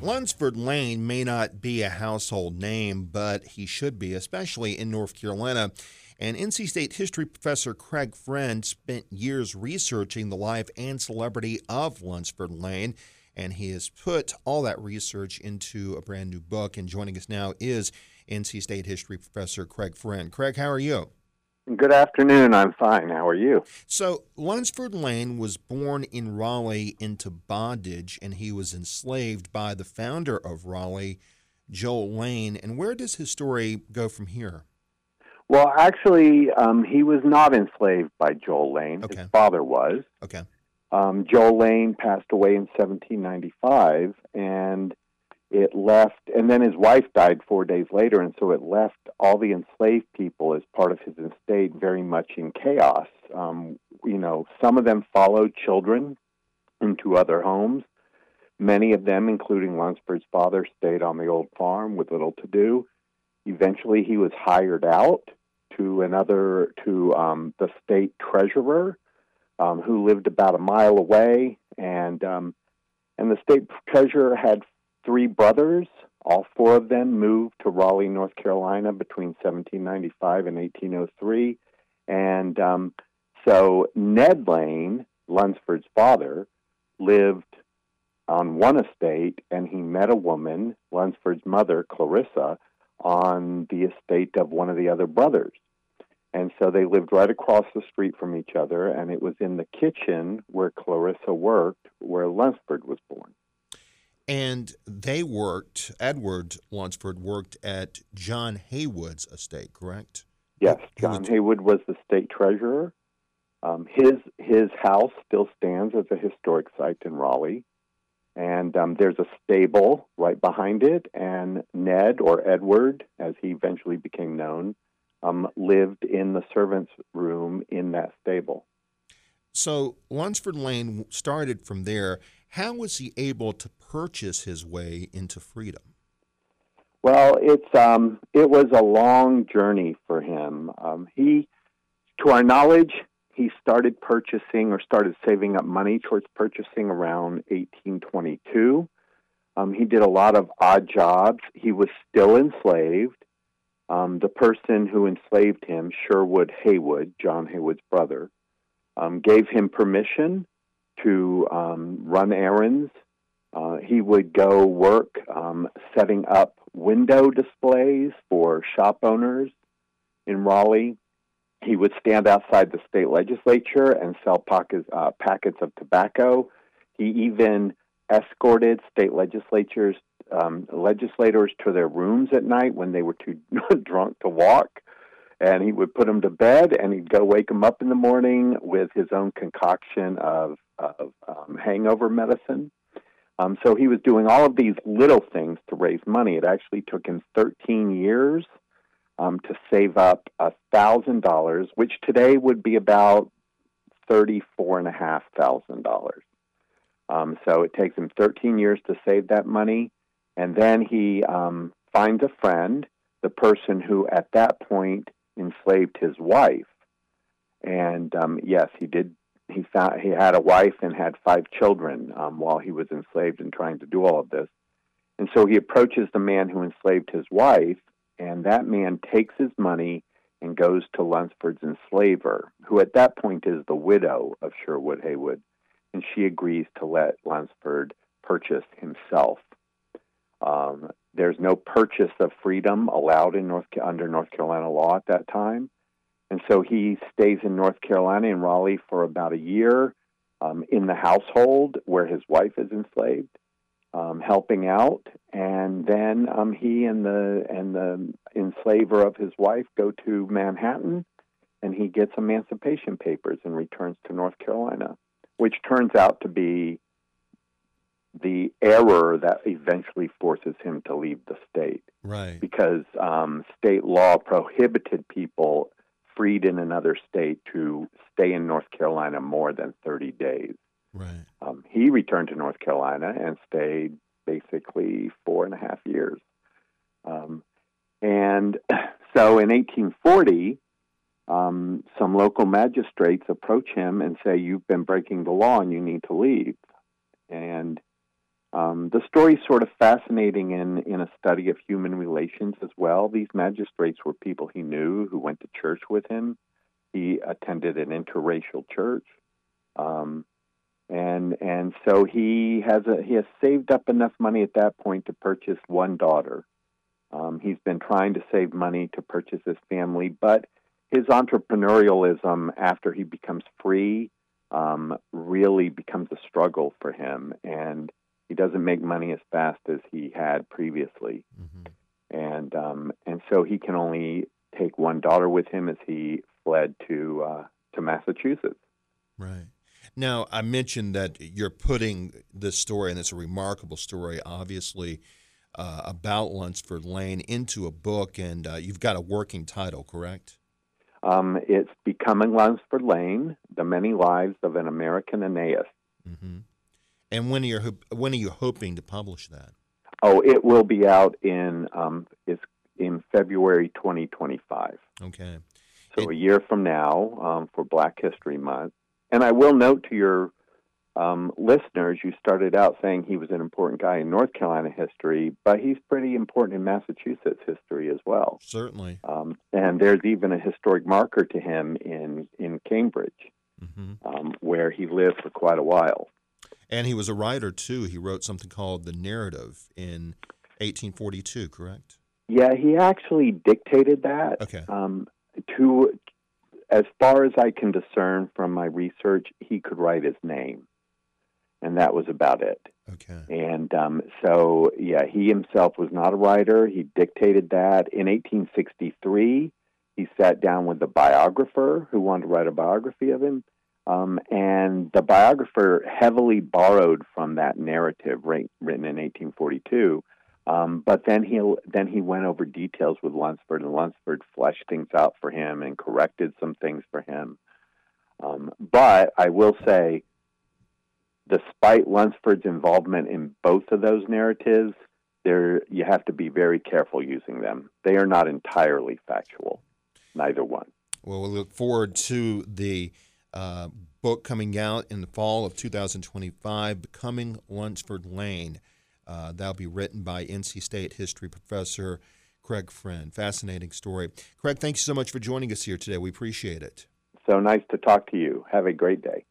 Lunsford Lane may not be a household name, but he should be, especially in North Carolina. And NC State history professor Craig Friend spent years researching the life and celebrity of Lunsford Lane, and he has put all that research into a brand new book. And joining us now is NC State history professor Craig Friend. Craig, how are you? Good afternoon. I'm fine. How are you? So, Lunsford Lane was born in Raleigh into bondage, and he was enslaved by the founder of Raleigh, Joel Lane. And where does his story go from here? Well, actually, um, he was not enslaved by Joel Lane. Okay. His father was. Okay. Um, Joel Lane passed away in 1795, and it left, and then his wife died four days later, and so it left all the enslaved people as part of his estate very much in chaos. Um, you know, some of them followed children into other homes. Many of them, including Lunsford's father, stayed on the old farm with little to do. Eventually, he was hired out to another, to um, the state treasurer, um, who lived about a mile away, and um, and the state treasurer had three brothers. All four of them moved to Raleigh, North Carolina between 1795 and 1803. And um, so Ned Lane, Lunsford's father, lived on one estate, and he met a woman, Lunsford's mother, Clarissa, on the estate of one of the other brothers. And so they lived right across the street from each other, and it was in the kitchen where Clarissa worked where Lunsford was born. And they worked, Edward Lunsford worked at John Haywood's estate, correct? Yes, John was- Haywood was the state treasurer. Um, his his house still stands as a historic site in Raleigh, and um, there's a stable right behind it. And Ned or Edward, as he eventually became known, um, lived in the servants' room in that stable. So Lunsford Lane started from there. How was he able to purchase his way into freedom? Well, it's um, it was a long journey for him. Um, he, to our knowledge, he started purchasing or started saving up money towards purchasing around 1822. Um, he did a lot of odd jobs. He was still enslaved. Um, the person who enslaved him, Sherwood Haywood, John Haywood's brother, um, gave him permission to um, run errands. Uh, he would go work um, setting up window displays for shop owners in Raleigh. He would stand outside the state legislature and sell pockets, uh, packets of tobacco. He even escorted state legislatures um, legislators to their rooms at night when they were too drunk to walk, and he would put him to bed, and he'd go wake him up in the morning with his own concoction of, of um, hangover medicine. Um, so he was doing all of these little things to raise money. It actually took him 13 years um, to save up a thousand dollars, which today would be about thirty-four and a half thousand dollars. Um, so it takes him 13 years to save that money, and then he um, finds a friend, the person who at that point enslaved his wife. And um, yes, he did. He found he had a wife and had five children um, while he was enslaved and trying to do all of this. And so he approaches the man who enslaved his wife, and that man takes his money and goes to Lunsford's enslaver, who at that point is the widow of Sherwood Haywood, and she agrees to let Lunsford purchase himself. Um, there's no purchase of freedom allowed in North under North Carolina law at that time, and so he stays in North Carolina in Raleigh for about a year um, in the household where his wife is enslaved, um, helping out, and then um, he and the and the enslaver of his wife go to Manhattan, and he gets emancipation papers and returns to North Carolina, which turns out to be the error that eventually forces him to leave the state Right. because um, state law prohibited people freed in another state to stay in North Carolina more than 30 days. Right. Um, he returned to North Carolina and stayed basically four and a half years. Um, and so in 1840, um, some local magistrates approach him and say, You've been breaking the law and you need to leave. And Um, the story's sort of fascinating in, in a study of human relations as well. These magistrates were people he knew who went to church with him. He attended an interracial church. Um, and and so he has a he has saved up enough money at that point to purchase one daughter. Um, he's been trying to save money to purchase his family, but his entrepreneurialism after he becomes free um, really becomes a struggle for him, and he doesn't make money as fast as he had previously, mm-hmm. and um, and so he can only take one daughter with him as he fled to uh, to Massachusetts. Right. Now, I mentioned that you're putting this story, and it's a remarkable story, obviously, uh, about Lunsford Lane into a book, and uh, you've got a working title, correct? Um, it's Becoming Lunsford Lane The Many Lives of an American Aeneas. Mm-hmm. And when are, you, when are you hoping to publish that? Oh, it will be out in um, it's in February 2025. Okay. So it, a year from now um, for Black History Month. And I will note to your um, listeners, you started out saying he was an important guy in North Carolina history, but he's pretty important in Massachusetts history as well. Certainly. Um, and there's even a historic marker to him in in Cambridge, mm-hmm. um, where he lived for quite a while. And he was a writer too. He wrote something called the Narrative in 1842. Correct? Yeah, he actually dictated that. Okay. Um, to as far as I can discern from my research, he could write his name and that was about it. Okay. And um, so, yeah, he himself was not a writer. He dictated that. In 1863, he sat down with the biographer who wanted to write a biography of him. Um, and the biographer heavily borrowed from that narrative written in 1842. Um, but then he then he went over details with Lunsford, and Lunsford fleshed things out for him and corrected some things for him. Um, but I will say, despite Lunsford's involvement in both of those narratives, there you have to be very careful using them. They are not entirely factual, neither one. Well, we look forward to the uh, book coming out in the fall of 2025, Becoming Lunsford Lane. Uh, that'll be written by NC State history professor Craig Friend. Fascinating story. Craig, thank you so much for joining us here today. We appreciate it. So nice to talk to you. Have a great day.